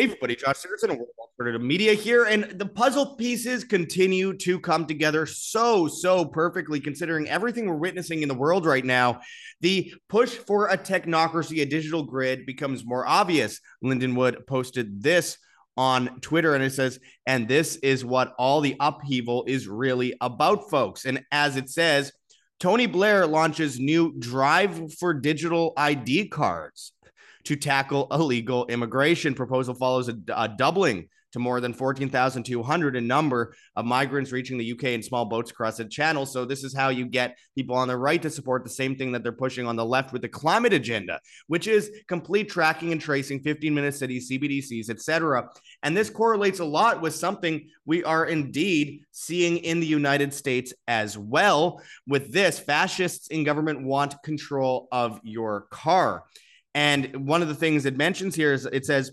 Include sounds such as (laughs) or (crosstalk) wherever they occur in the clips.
Hey, everybody, Josh Sigurdson, World Alternative Media here. And the puzzle pieces continue to come together so, so perfectly, considering everything we're witnessing in the world right now. The push for a technocracy, a digital grid, becomes more obvious. Lyndon Wood posted this on Twitter and it says, and this is what all the upheaval is really about, folks. And as it says, Tony Blair launches new drive for digital ID cards to tackle illegal immigration. Proposal follows a, a doubling to more than 14,200 in number of migrants reaching the UK in small boats across the channel. So this is how you get people on the right to support the same thing that they're pushing on the left with the climate agenda, which is complete tracking and tracing 15-minute cities, CBDCs, etc. And this correlates a lot with something we are indeed seeing in the United States as well. With this, fascists in government want control of your car. And one of the things it mentions here is it says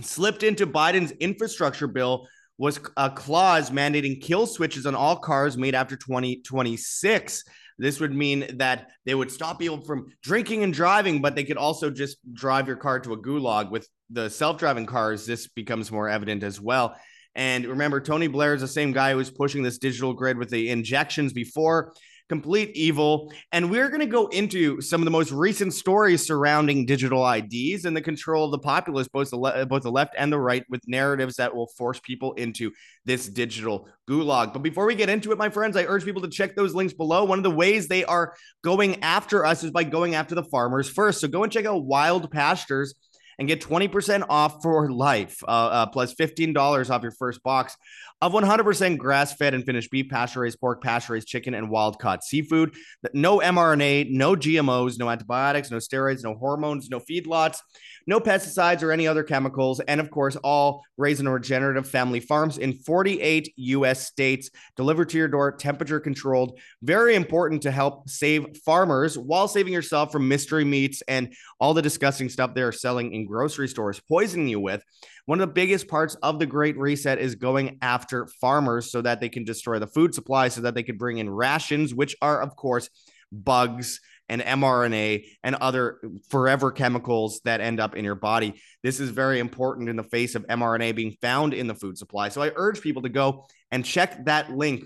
slipped into Biden's infrastructure bill was a clause mandating kill switches on all cars made after 2026. This would mean that they would stop people from drinking and driving, but they could also just drive your car to a gulag. With the self driving cars, this becomes more evident as well. And remember, Tony Blair is the same guy who was pushing this digital grid with the injections before complete evil. And we're going to go into some of the most recent stories surrounding digital IDs and the control of the populace, both the, le- both the left and the right, with narratives that will force people into this digital gulag. But before we get into it, my friends, I urge people to check those links below. One of the ways they are going after us is by going after the farmers first. So go and check out Wild Pastures and get 20% off for life, uh, uh, plus $15 off your first box of 100% grass fed and finished beef, pasture raised pork, pasture raised chicken, and wild caught seafood. No mRNA, no GMOs, no antibiotics, no steroids, no hormones, no feedlots no pesticides or any other chemicals, and of course, all raised in regenerative family farms in 48 US states, delivered to your door, temperature controlled. Very important to help save farmers while saving yourself from mystery meats and all the disgusting stuff they're selling in grocery stores, poisoning you with. One of the biggest parts of the Great Reset is going after farmers so that they can destroy the food supply, so that they can bring in rations, which are, of course, bugs and mRNA and other forever chemicals that end up in your body. This is very important in the face of mRNA being found in the food supply. So I urge people to go and check that link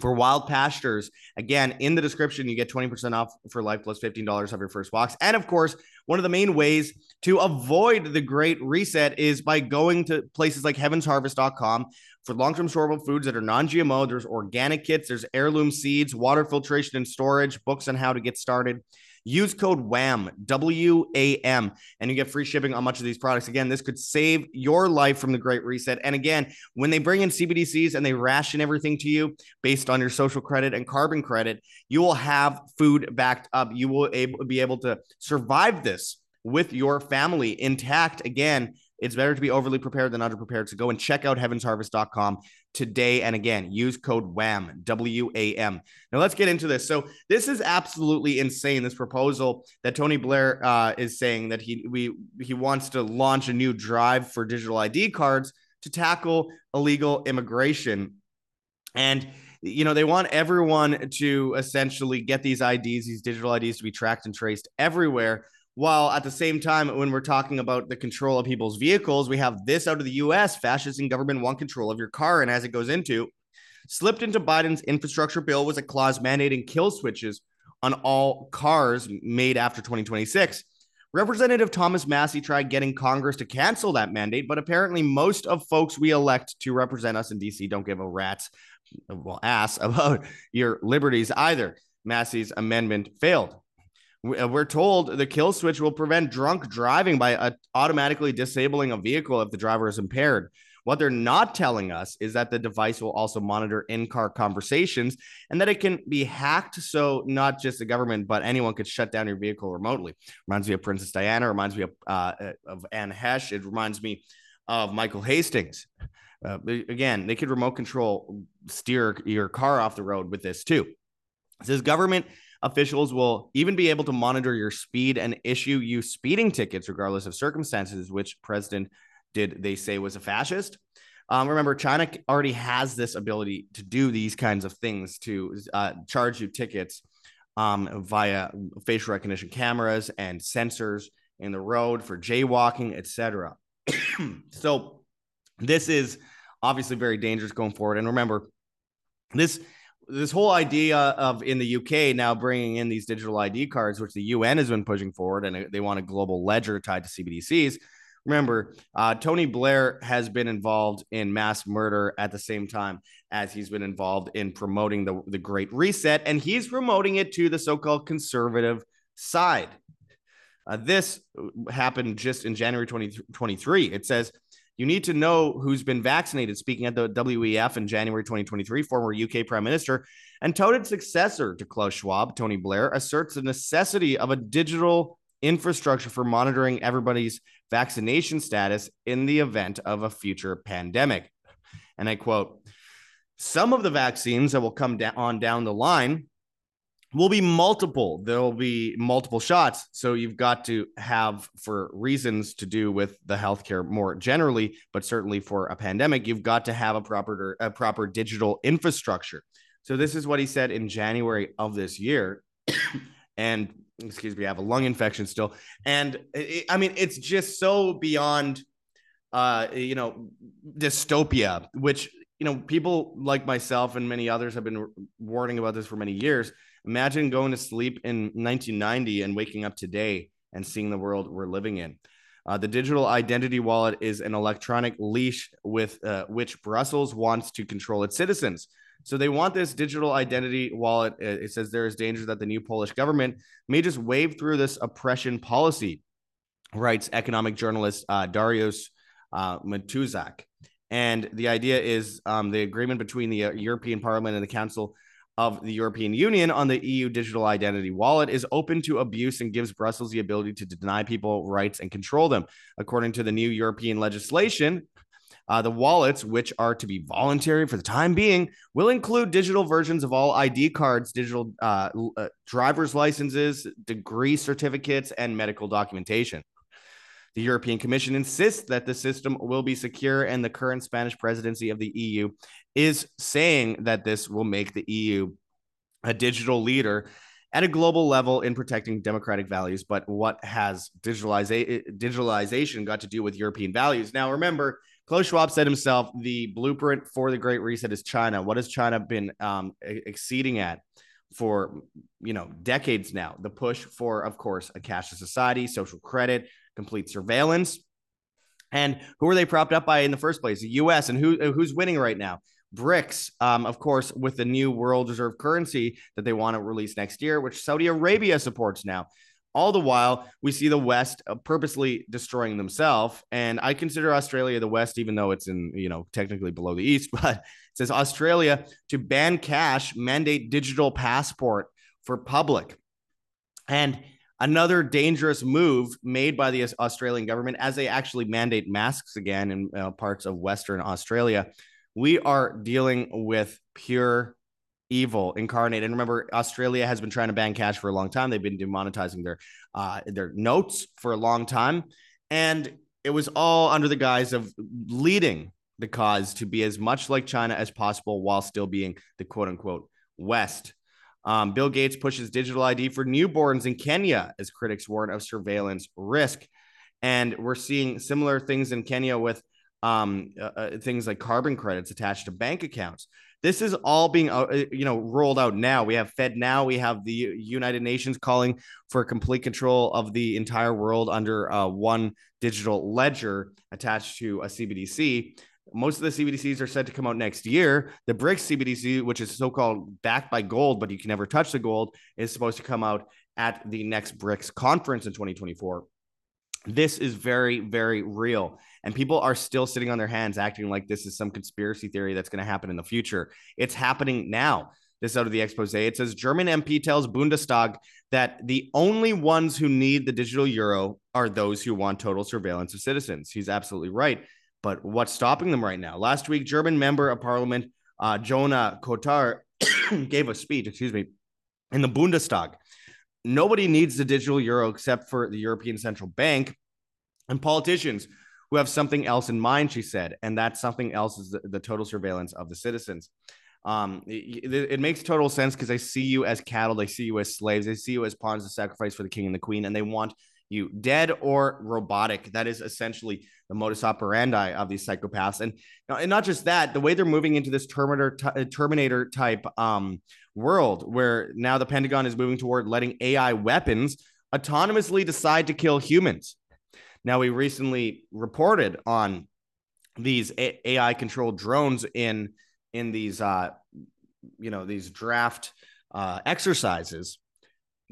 for wild pastures again in the description you get 20% off for life plus $15 off your first box and of course one of the main ways to avoid the great reset is by going to places like heavensharvest.com for long-term storable foods that are non-GMO. There's organic kits, there's heirloom seeds, water filtration and storage, books on how to get started. Use code WAM, W A M, and you get free shipping on much of these products. Again, this could save your life from the Great Reset. And again, when they bring in CBDCs and they ration everything to you based on your social credit and carbon credit, you will have food backed up. You will be able to survive this with your family intact. Again, it's better to be overly prepared than underprepared. So go and check out heavensharvest.com today. And again, use code WAM, W A M. Now let's get into this. So this is absolutely insane. This proposal that Tony Blair uh, is saying that he we he wants to launch a new drive for digital ID cards to tackle illegal immigration. And you know, they want everyone to essentially get these IDs, these digital IDs to be tracked and traced everywhere while at the same time, when we're talking about the control of people's vehicles, we have this out of the US fascists in government want control of your car. And as it goes into, slipped into Biden's infrastructure bill was a clause mandating kill switches on all cars made after 2026. Representative Thomas Massie tried getting Congress to cancel that mandate, but apparently most of folks we elect to represent us in DC don't give a rat's well ass about your liberties either. Massie's amendment failed. Uh, we're told the kill switch will prevent drunk driving by uh, automatically disabling a vehicle if the driver is impaired. What they're not telling us is that the device will also monitor in car conversations and that it can be hacked. So, not just the government, but anyone could shut down your vehicle remotely. Reminds me of Princess Diana, reminds me of, uh, of Anne Heche. It reminds me of Michael Hastings. Uh, again, they could remote control steer your car off the road with this too. Says government Officials will even be able to monitor your speed and issue you speeding tickets, regardless of circumstances, which president did they say was a fascist. Um, remember, China already has this ability to do these kinds of things to uh, charge you tickets um, via facial recognition cameras and sensors in the road for jaywalking, etc. (clears throat) so this is obviously very dangerous going forward. And remember, this this whole idea of in the UK now bringing in these digital ID cards, which the UN has been pushing forward, and they want a global ledger tied to CBDCs. Remember, uh, Tony Blair has been involved in mass murder at the same time as he's been involved in promoting the, the Great Reset, and he's promoting it to the so called conservative side. Uh, this happened just in January 2023. it says, you need to know who's been vaccinated. Speaking at the WEF in January 2023, former UK Prime Minister and touted successor to Klaus Schwab, Tony Blair, asserts the necessity of a digital infrastructure for monitoring everybody's vaccination status in the event of a future pandemic. And I quote, some of the vaccines that will come down on down the line will be multiple. There'll be multiple shots. So you've got to have, for reasons to do with the healthcare more generally, but certainly for a pandemic, you've got to have a proper a proper digital infrastructure. So this is what he said in January of this year. (coughs) and excuse me, I have a lung infection still. And it, I mean, it's just so beyond uh, you know, dystopia, which you know, people like myself and many others have been warning about this for many years Imagine going to sleep in 1990 and waking up today and seeing the world we're living in. Uh, the digital identity wallet is an electronic leash with uh, which Brussels wants to control its citizens. So they want this digital identity wallet. It says there is danger that the new Polish government may just wave through this oppression policy, writes economic journalist uh, Dariusz uh, Matuzak. And the idea is um, the agreement between the uh, European Parliament and the Council of the European Union on the EU digital identity wallet is open to abuse and gives Brussels the ability to deny people rights and control them. According to the new European legislation, uh, the wallets, which are to be voluntary for the time being, will include digital versions of all ID cards, digital uh, uh, driver's licenses, degree certificates, and medical documentation. The European Commission insists that the system will be secure, and the current Spanish presidency of the EU is saying that this will make the EU a digital leader at a global level in protecting democratic values. But what has digitaliza- digitalization got to do with European values? Now, remember, Klaus Schwab said himself the blueprint for the Great Reset is China. What has China been um, exceeding at? for you know decades now the push for of course a cashless society social credit complete surveillance. And who are they propped up by in the first place? The U.S. and who who's winning right now? BRICS, um, of course, with the new world reserve currency that they want to release next year, which Saudi Arabia supports now. All the while, we see the West uh, purposely destroying themselves. And I consider Australia the West, even though it's in, you know, technically below the East, (laughs) but it says Australia to ban cash, mandate digital passport for public. And another dangerous move made by the Australian government as they actually mandate masks again in uh, parts of Western Australia. We are dealing with pure evil incarnate. And remember, Australia has been trying to ban cash for a long time. They've been demonetizing their uh, their notes for a long time, and it was all under the guise of leading the cause to be as much like China as possible while still being the quote unquote West. Um, Bill Gates pushes digital ID for newborns in Kenya as critics warn of surveillance risk. And we're seeing similar things in Kenya with um, uh, uh things like carbon credits attached to bank accounts. This is all being, uh, uh, you know, rolled out now. We have Fed now. We have the United Nations calling for complete control of the entire world under uh, one digital ledger attached to a CBDC. Most of the CBDCs are said to come out next year. The BRICS CBDC, which is so called backed by gold, but you can never touch the gold, is supposed to come out at the next BRICS conference in 2024. This is very, very real. And people are still sitting on their hands acting like this is some conspiracy theory that's going to happen in the future. It's happening now. This out of the expose. It says German MP tells Bundestag that the only ones who need the digital euro are those who want total surveillance of citizens. He's absolutely right. But what's stopping them right now? Last week, German member of parliament uh, Joana Cotar (coughs) gave a speech, excuse me, in the Bundestag. Nobody needs the digital euro except for the European Central Bank and politicians who have something else in mind, she said. And that something else is the, the total surveillance of the citizens. Um, it, it, makes total sense because they see you as cattle, they see you as slaves, they see you as pawns to sacrifice for the king and the queen, and they want you dead or robotic. That is essentially the modus operandi of these psychopaths. And, and not just that, the way they're moving into this Terminator, t- Terminator type um, world where now the Pentagon is moving toward letting AI weapons autonomously decide to kill humans. Now, we recently reported on these AI controlled drones in in these uh, you know these draft uh, exercises,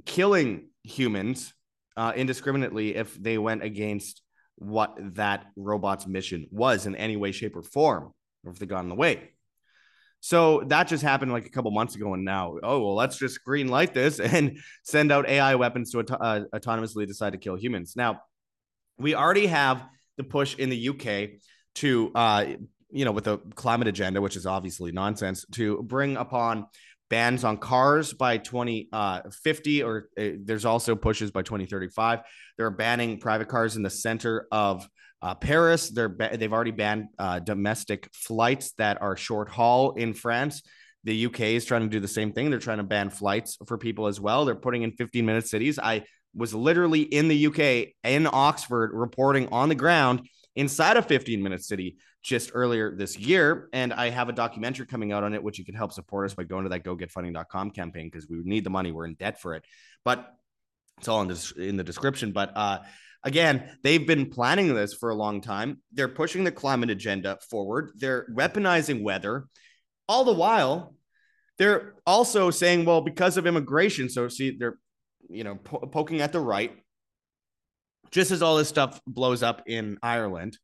killing humans uh, indiscriminately if they went against what that robot's mission was in any way, shape, or form, or if they got in the way. So that just happened like a couple months ago, and now, oh well, let's just green light this (laughs) and send out AI weapons to uh, autonomously decide to kill humans. Now, we already have the push in the UK to, uh, you know, with the climate agenda, which is obviously nonsense, to bring upon bans on cars by 2050 uh, or uh, there's also pushes by 2035 they're banning private cars in the center of uh, paris. They're ba- they've already banned uh, domestic flights that are short haul in france. The uk is trying to do the same thing. They're trying to ban flights for people as well. They're putting in 15 minute cities. I was literally in the uk in oxford reporting on the ground inside a 15 minute city just earlier this year. And I have a documentary coming out on it, which you can help support us by going to that gogetfunding.com campaign because we need the money. We're in debt for it. But it's all in, this, in the description. But uh, again, they've been planning this for a long time. They're pushing the climate agenda forward, they're weaponizing weather. All the while, they're also saying, well, because of immigration. So, see, they're, you know, po- poking at the right. Just as all this stuff blows up in Ireland,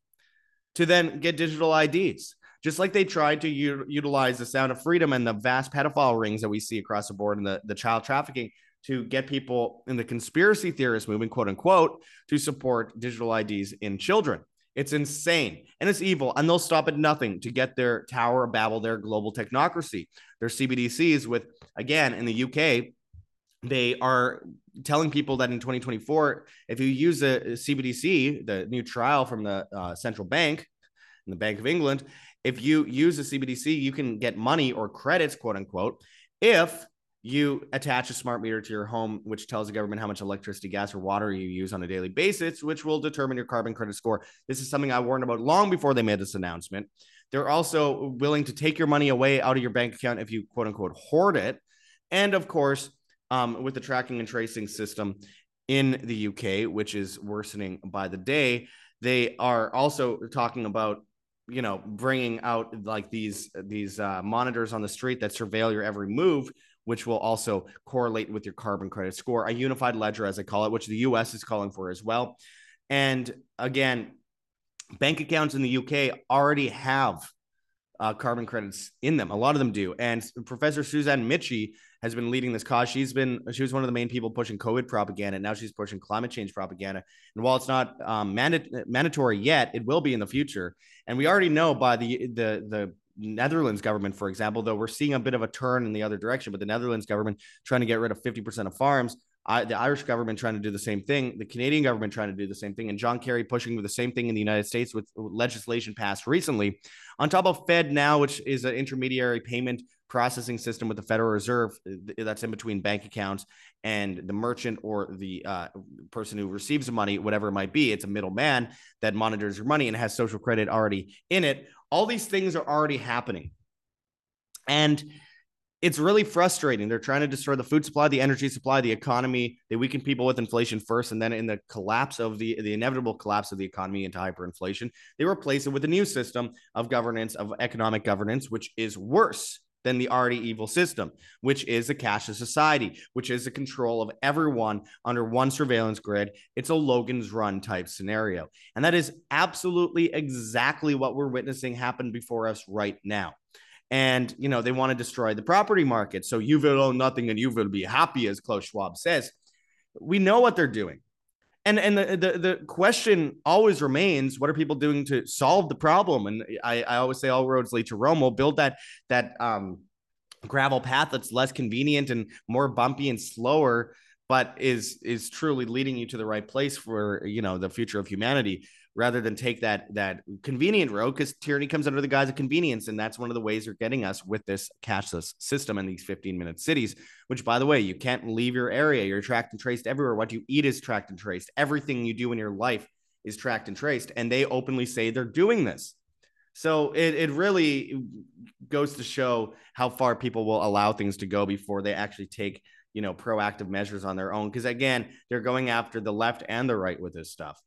to then get digital IDs. Just like they tried to u- utilize the sound of freedom and the vast pedophile rings that we see across the board and the, the child trafficking to get people in the conspiracy theorist movement, quote unquote, to support digital IDs in children. It's insane and it's evil, and they'll stop at nothing to get their Tower of Babel, their global technocracy, their CBDCs. With again in the UK, they are telling people that in 2024, if you use a CBDC, the new trial from the uh, central bank and the Bank of England, if you use a CBDC, you can get money or credits, quote unquote, if you attach a smart meter to your home, which tells the government how much electricity, gas, or water you use on a daily basis, which will determine your carbon credit score. This is something I warned about long before they made this announcement. They're also willing to take your money away out of your bank account if you quote unquote hoard it. And of course, um, with the tracking and tracing system in the UK, which is worsening by the day. They are also talking about you know bringing out like these these uh, monitors on the street that surveil your every move which will also correlate with your carbon credit score a unified ledger as i call it which the us is calling for as well. And again bank accounts in the uk already have uh, carbon credits in them. A lot of them do. And professor suzanne michie has been leading this cause. She's been she was one of the main people pushing COVID propaganda. Now she's pushing climate change propaganda. And while it's not um, manda- mandatory yet, it will be in the future. And we already know by the the the Netherlands government, for example, though we're seeing a bit of a turn in the other direction, but the Netherlands government trying to get rid of 50% of farms, I, the Irish government trying to do the same thing, the Canadian government trying to do the same thing, and John Kerry pushing for the same thing in the United States with legislation passed recently. On top of Fed now, which is an intermediary payment processing system with the Federal Reserve that's in between bank accounts and the merchant or the uh, person who receives the money, whatever it might be. It's a middleman that monitors your money and has social credit already in it. All these things are already happening. And it's really frustrating. They're trying to destroy the food supply, the energy supply, the economy. They weaken people with inflation first, and then in the collapse of the the inevitable collapse of the economy into hyperinflation, they replace it with a new system of governance, of economic governance, which is worse than the already evil system, which is a cashless society, which is the control of everyone under one surveillance grid. It's a Logan's Run type scenario. And that is absolutely exactly what we're witnessing happen before us right now. And, you know, they want to destroy the property market. So you will own nothing and you will be happy, as Klaus Schwab says. We know what they're doing. And and the, the, the question always remains: What are people doing to solve the problem? And I, I always say all roads lead to Rome. We'll build that that um, gravel path that's less convenient and more bumpy and slower, but is is truly leading you to the right place for you know the future of humanity. Rather than take that that convenient road because tyranny comes under the guise of convenience. And that's one of the ways you're getting us with this cashless system in these 15 minute cities which by the way you can't leave your area. You're tracked and traced everywhere. What you eat is tracked and traced. Everything you do in your life is tracked and traced. And they openly say they're doing this. So it, it really goes to show how far people will allow things to go before they actually take you know proactive measures on their own. Because again they're going after the left and the right with this stuff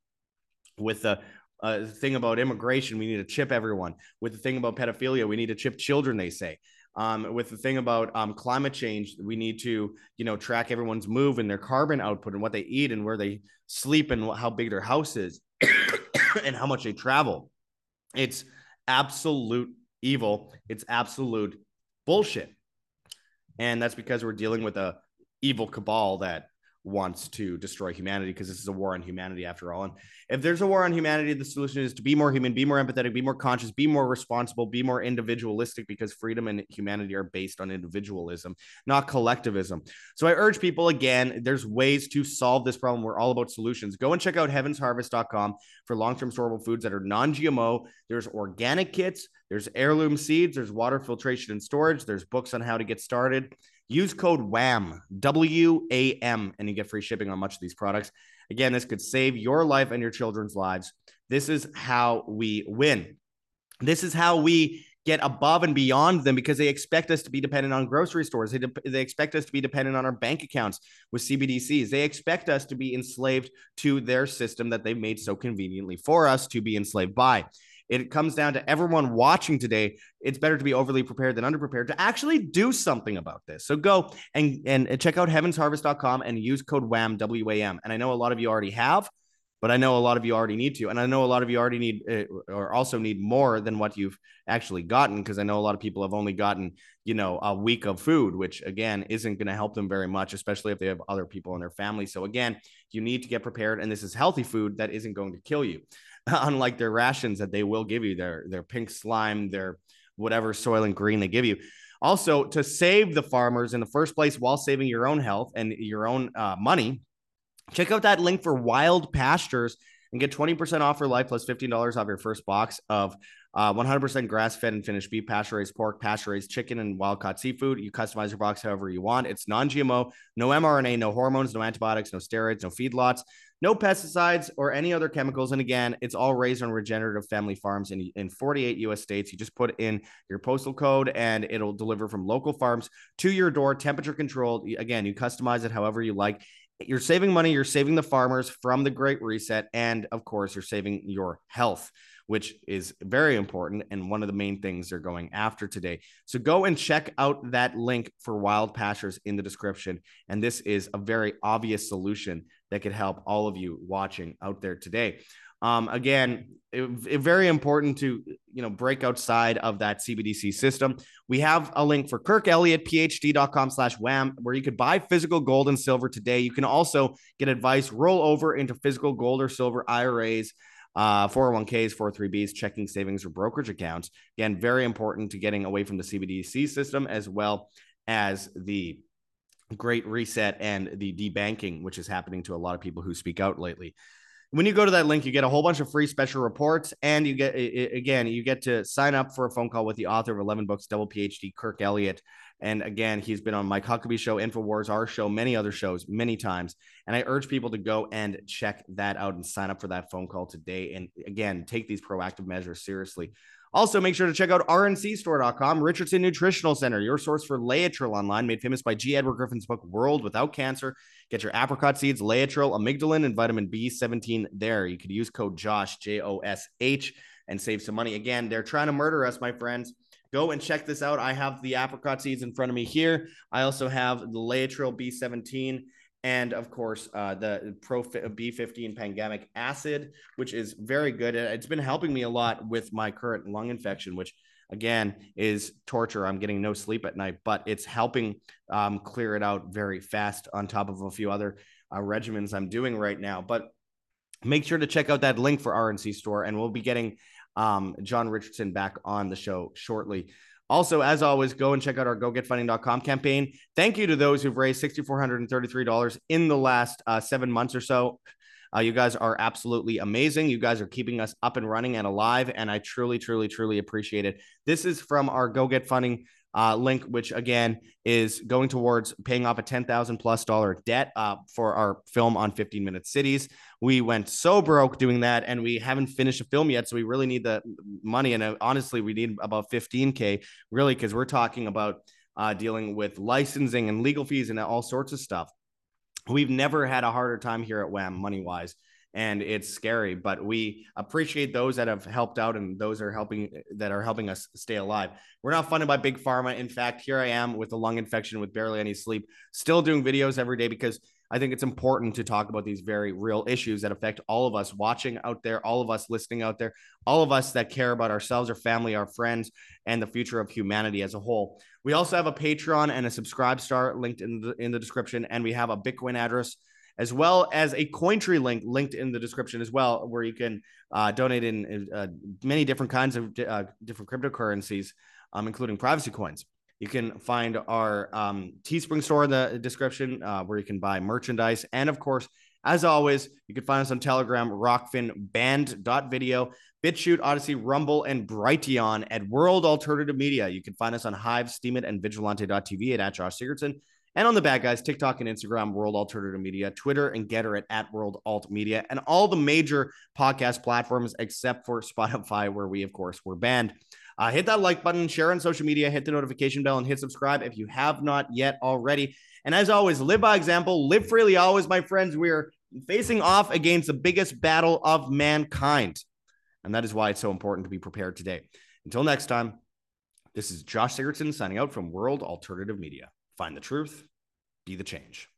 with the uh, thing about immigration, we need to chip everyone. With the thing about pedophilia, we need to chip children. They say. Um, with the thing about um, climate change, we need to, you know, track everyone's move and their carbon output and what they eat and where they sleep and how big their house is (coughs) and how much they travel. It's absolute evil. It's absolute bullshit. And that's because we're dealing with a evil cabal that wants to destroy humanity because this is a war on humanity after all. And if there's a war on humanity, the solution is to be more human, be more empathetic, be more conscious, be more responsible, be more individualistic because freedom and humanity are based on individualism, not collectivism. So I urge people again, there's ways to solve this problem. We're all about solutions. Go and check out heavensharvest.com for long-term storable foods that are non-GMO. There's organic kits, there's heirloom seeds, there's water filtration and storage, there's books on how to get started. Use code WAM, W A M, and you get free shipping on much of these products. Again, this could save your life and your children's lives. This is how we win. This is how we get above and beyond them because they expect us to be dependent on grocery stores. They, de- they expect us to be dependent on our bank accounts with CBDCs. They expect us to be enslaved to their system that they've made so conveniently for us to be enslaved by. It comes down to everyone watching today. It's better to be overly prepared than underprepared to actually do something about this. So go and and check out heavensharvest.com and use code WAM W A M. And I know a lot of you already have, but I know a lot of you already need to, and I know a lot of you already need uh, or also need more than what you've actually gotten because I know a lot of people have only gotten you know a week of food, which again isn't going to help them very much, especially if they have other people in their family. So again, you need to get prepared, and this is healthy food that isn't going to kill you. (laughs) unlike their rations that they will give you, their their pink slime, their whatever Soylent Green they give you. Also, to save the farmers in the first place while saving your own health and your own uh, money, check out that link for Wild Pastures and get 20% off for life plus $15 off your first box of uh, 100% grass fed and finished beef, pasture raised pork, pasture raised chicken, and wild caught seafood. You customize your box however you want. It's non GMO, no mRNA, no hormones, no antibiotics, no steroids, no feedlots no pesticides or any other chemicals. And again, it's all raised on regenerative family farms in, in 48 US states. You just put in your postal code and it'll deliver from local farms to your door, temperature controlled. Again, you customize it however you like. You're saving money, you're saving the farmers from the Great Reset. And of course, you're saving your health which is very important and one of the main things they're going after today. So go and check out that link for wild pastures in the description. And this is a very obvious solution that could help all of you watching out there today. Um, again, it, it, very important to you know break outside of that CBDC system. We have a link for Kirk Elliott, PhD.com slash wam, where you could buy physical gold and silver today. You can also get advice, roll over into physical gold or silver IRAs uh, 401ks, 403bs, checking savings, or brokerage accounts. Again, very important to getting away from the CBDC system as well as the great reset and the debanking, which is happening to a lot of people who speak out lately. When you go to that link, you get a whole bunch of free special reports, and you get again, you get to sign up for a phone call with the author of 11 books, double PhD, Kirk Elliott. And again, he's been on Mike Huckabee show, Infowars, our show, many other shows, many times. And I urge people to go and check that out and sign up for that phone call today. And again, take these proactive measures seriously. Also, make sure to check out rncstore.com, Richardson Nutritional Center, your source for Laetrile online, made famous by G. Edward Griffin's book, World Without Cancer. Get your apricot seeds, Laetrile, amygdalin, and vitamin B17 there. You could use code JOSH, J O S H, and save some money. Again, they're trying to murder us, my friends. Go and check this out. I have the apricot seeds in front of me here. I also have the Laetrile B17 and of course uh, the Pro B15 Pangamic acid, which is very good. It's been helping me a lot with my current lung infection, which again is torture. I'm getting no sleep at night, but it's helping um, clear it out very fast. On top of a few other uh, regimens I'm doing right now, but make sure to check out that link for RNC store, and we'll be getting um, John Richardson back on the show shortly. Also, as always, go and check out our gogetfunding.com campaign. Thank you to those who've raised $6,433 in the last uh, seven months or so. Uh, you guys are absolutely amazing. You guys are keeping us up and running and alive. And I truly, truly, truly appreciate it. This is from our Go Get Funding uh, link, which again is going towards paying off a ten thousand plus dollar debt uh, for our film on fifteen minute cities. We went so broke doing that, and we haven't finished a film yet, so we really need the money. And uh, honestly, we need about fifteen k really because we're talking about uh, dealing with licensing and legal fees and all sorts of stuff. We've never had a harder time here at WAM money wise and it's scary but we appreciate those that have helped out and those are helping that are helping us stay alive. We're not funded by big pharma. In fact here i am with a lung infection with barely any sleep still doing videos every day because I think it's important to talk about these very real issues that affect all of us watching out there, all of us listening out there, all of us that care about ourselves, our family, our friends, and the future of humanity as a whole. We also have a Patreon and a subscribe star linked in the in the description, and we have a Bitcoin address as well as a Cointree link linked in the description as well, where you can uh, donate in uh, many different kinds of uh, different cryptocurrencies, um, including privacy coins. You can find our um, Teespring store in the description uh, where you can buy merchandise. And of course, as always, you can find us on Telegram, Rokfin, Band.video, BitChute, Odysee, Rumble, and Brighteon at World Alternative Media. You can find us on Hive, Steemit, and Vigilante.tv at, at Josh Sigurdson. And on the bad guys, TikTok and Instagram, World Alternative Media, Twitter and Gettr at, at World Alt Media, and all the major podcast platforms except for (laughs) Spotify, where we, of course, were banned. Uh, hit that like button, share on social media, hit the notification bell, and hit subscribe if you have not yet already. And as always, live by example, live freely always, my friends. We're facing off against the biggest battle of mankind. And that is why it's so important to be prepared today. Until next time, this is Josh Sigurdson signing out from World Alternative Media. Find the truth, be the change.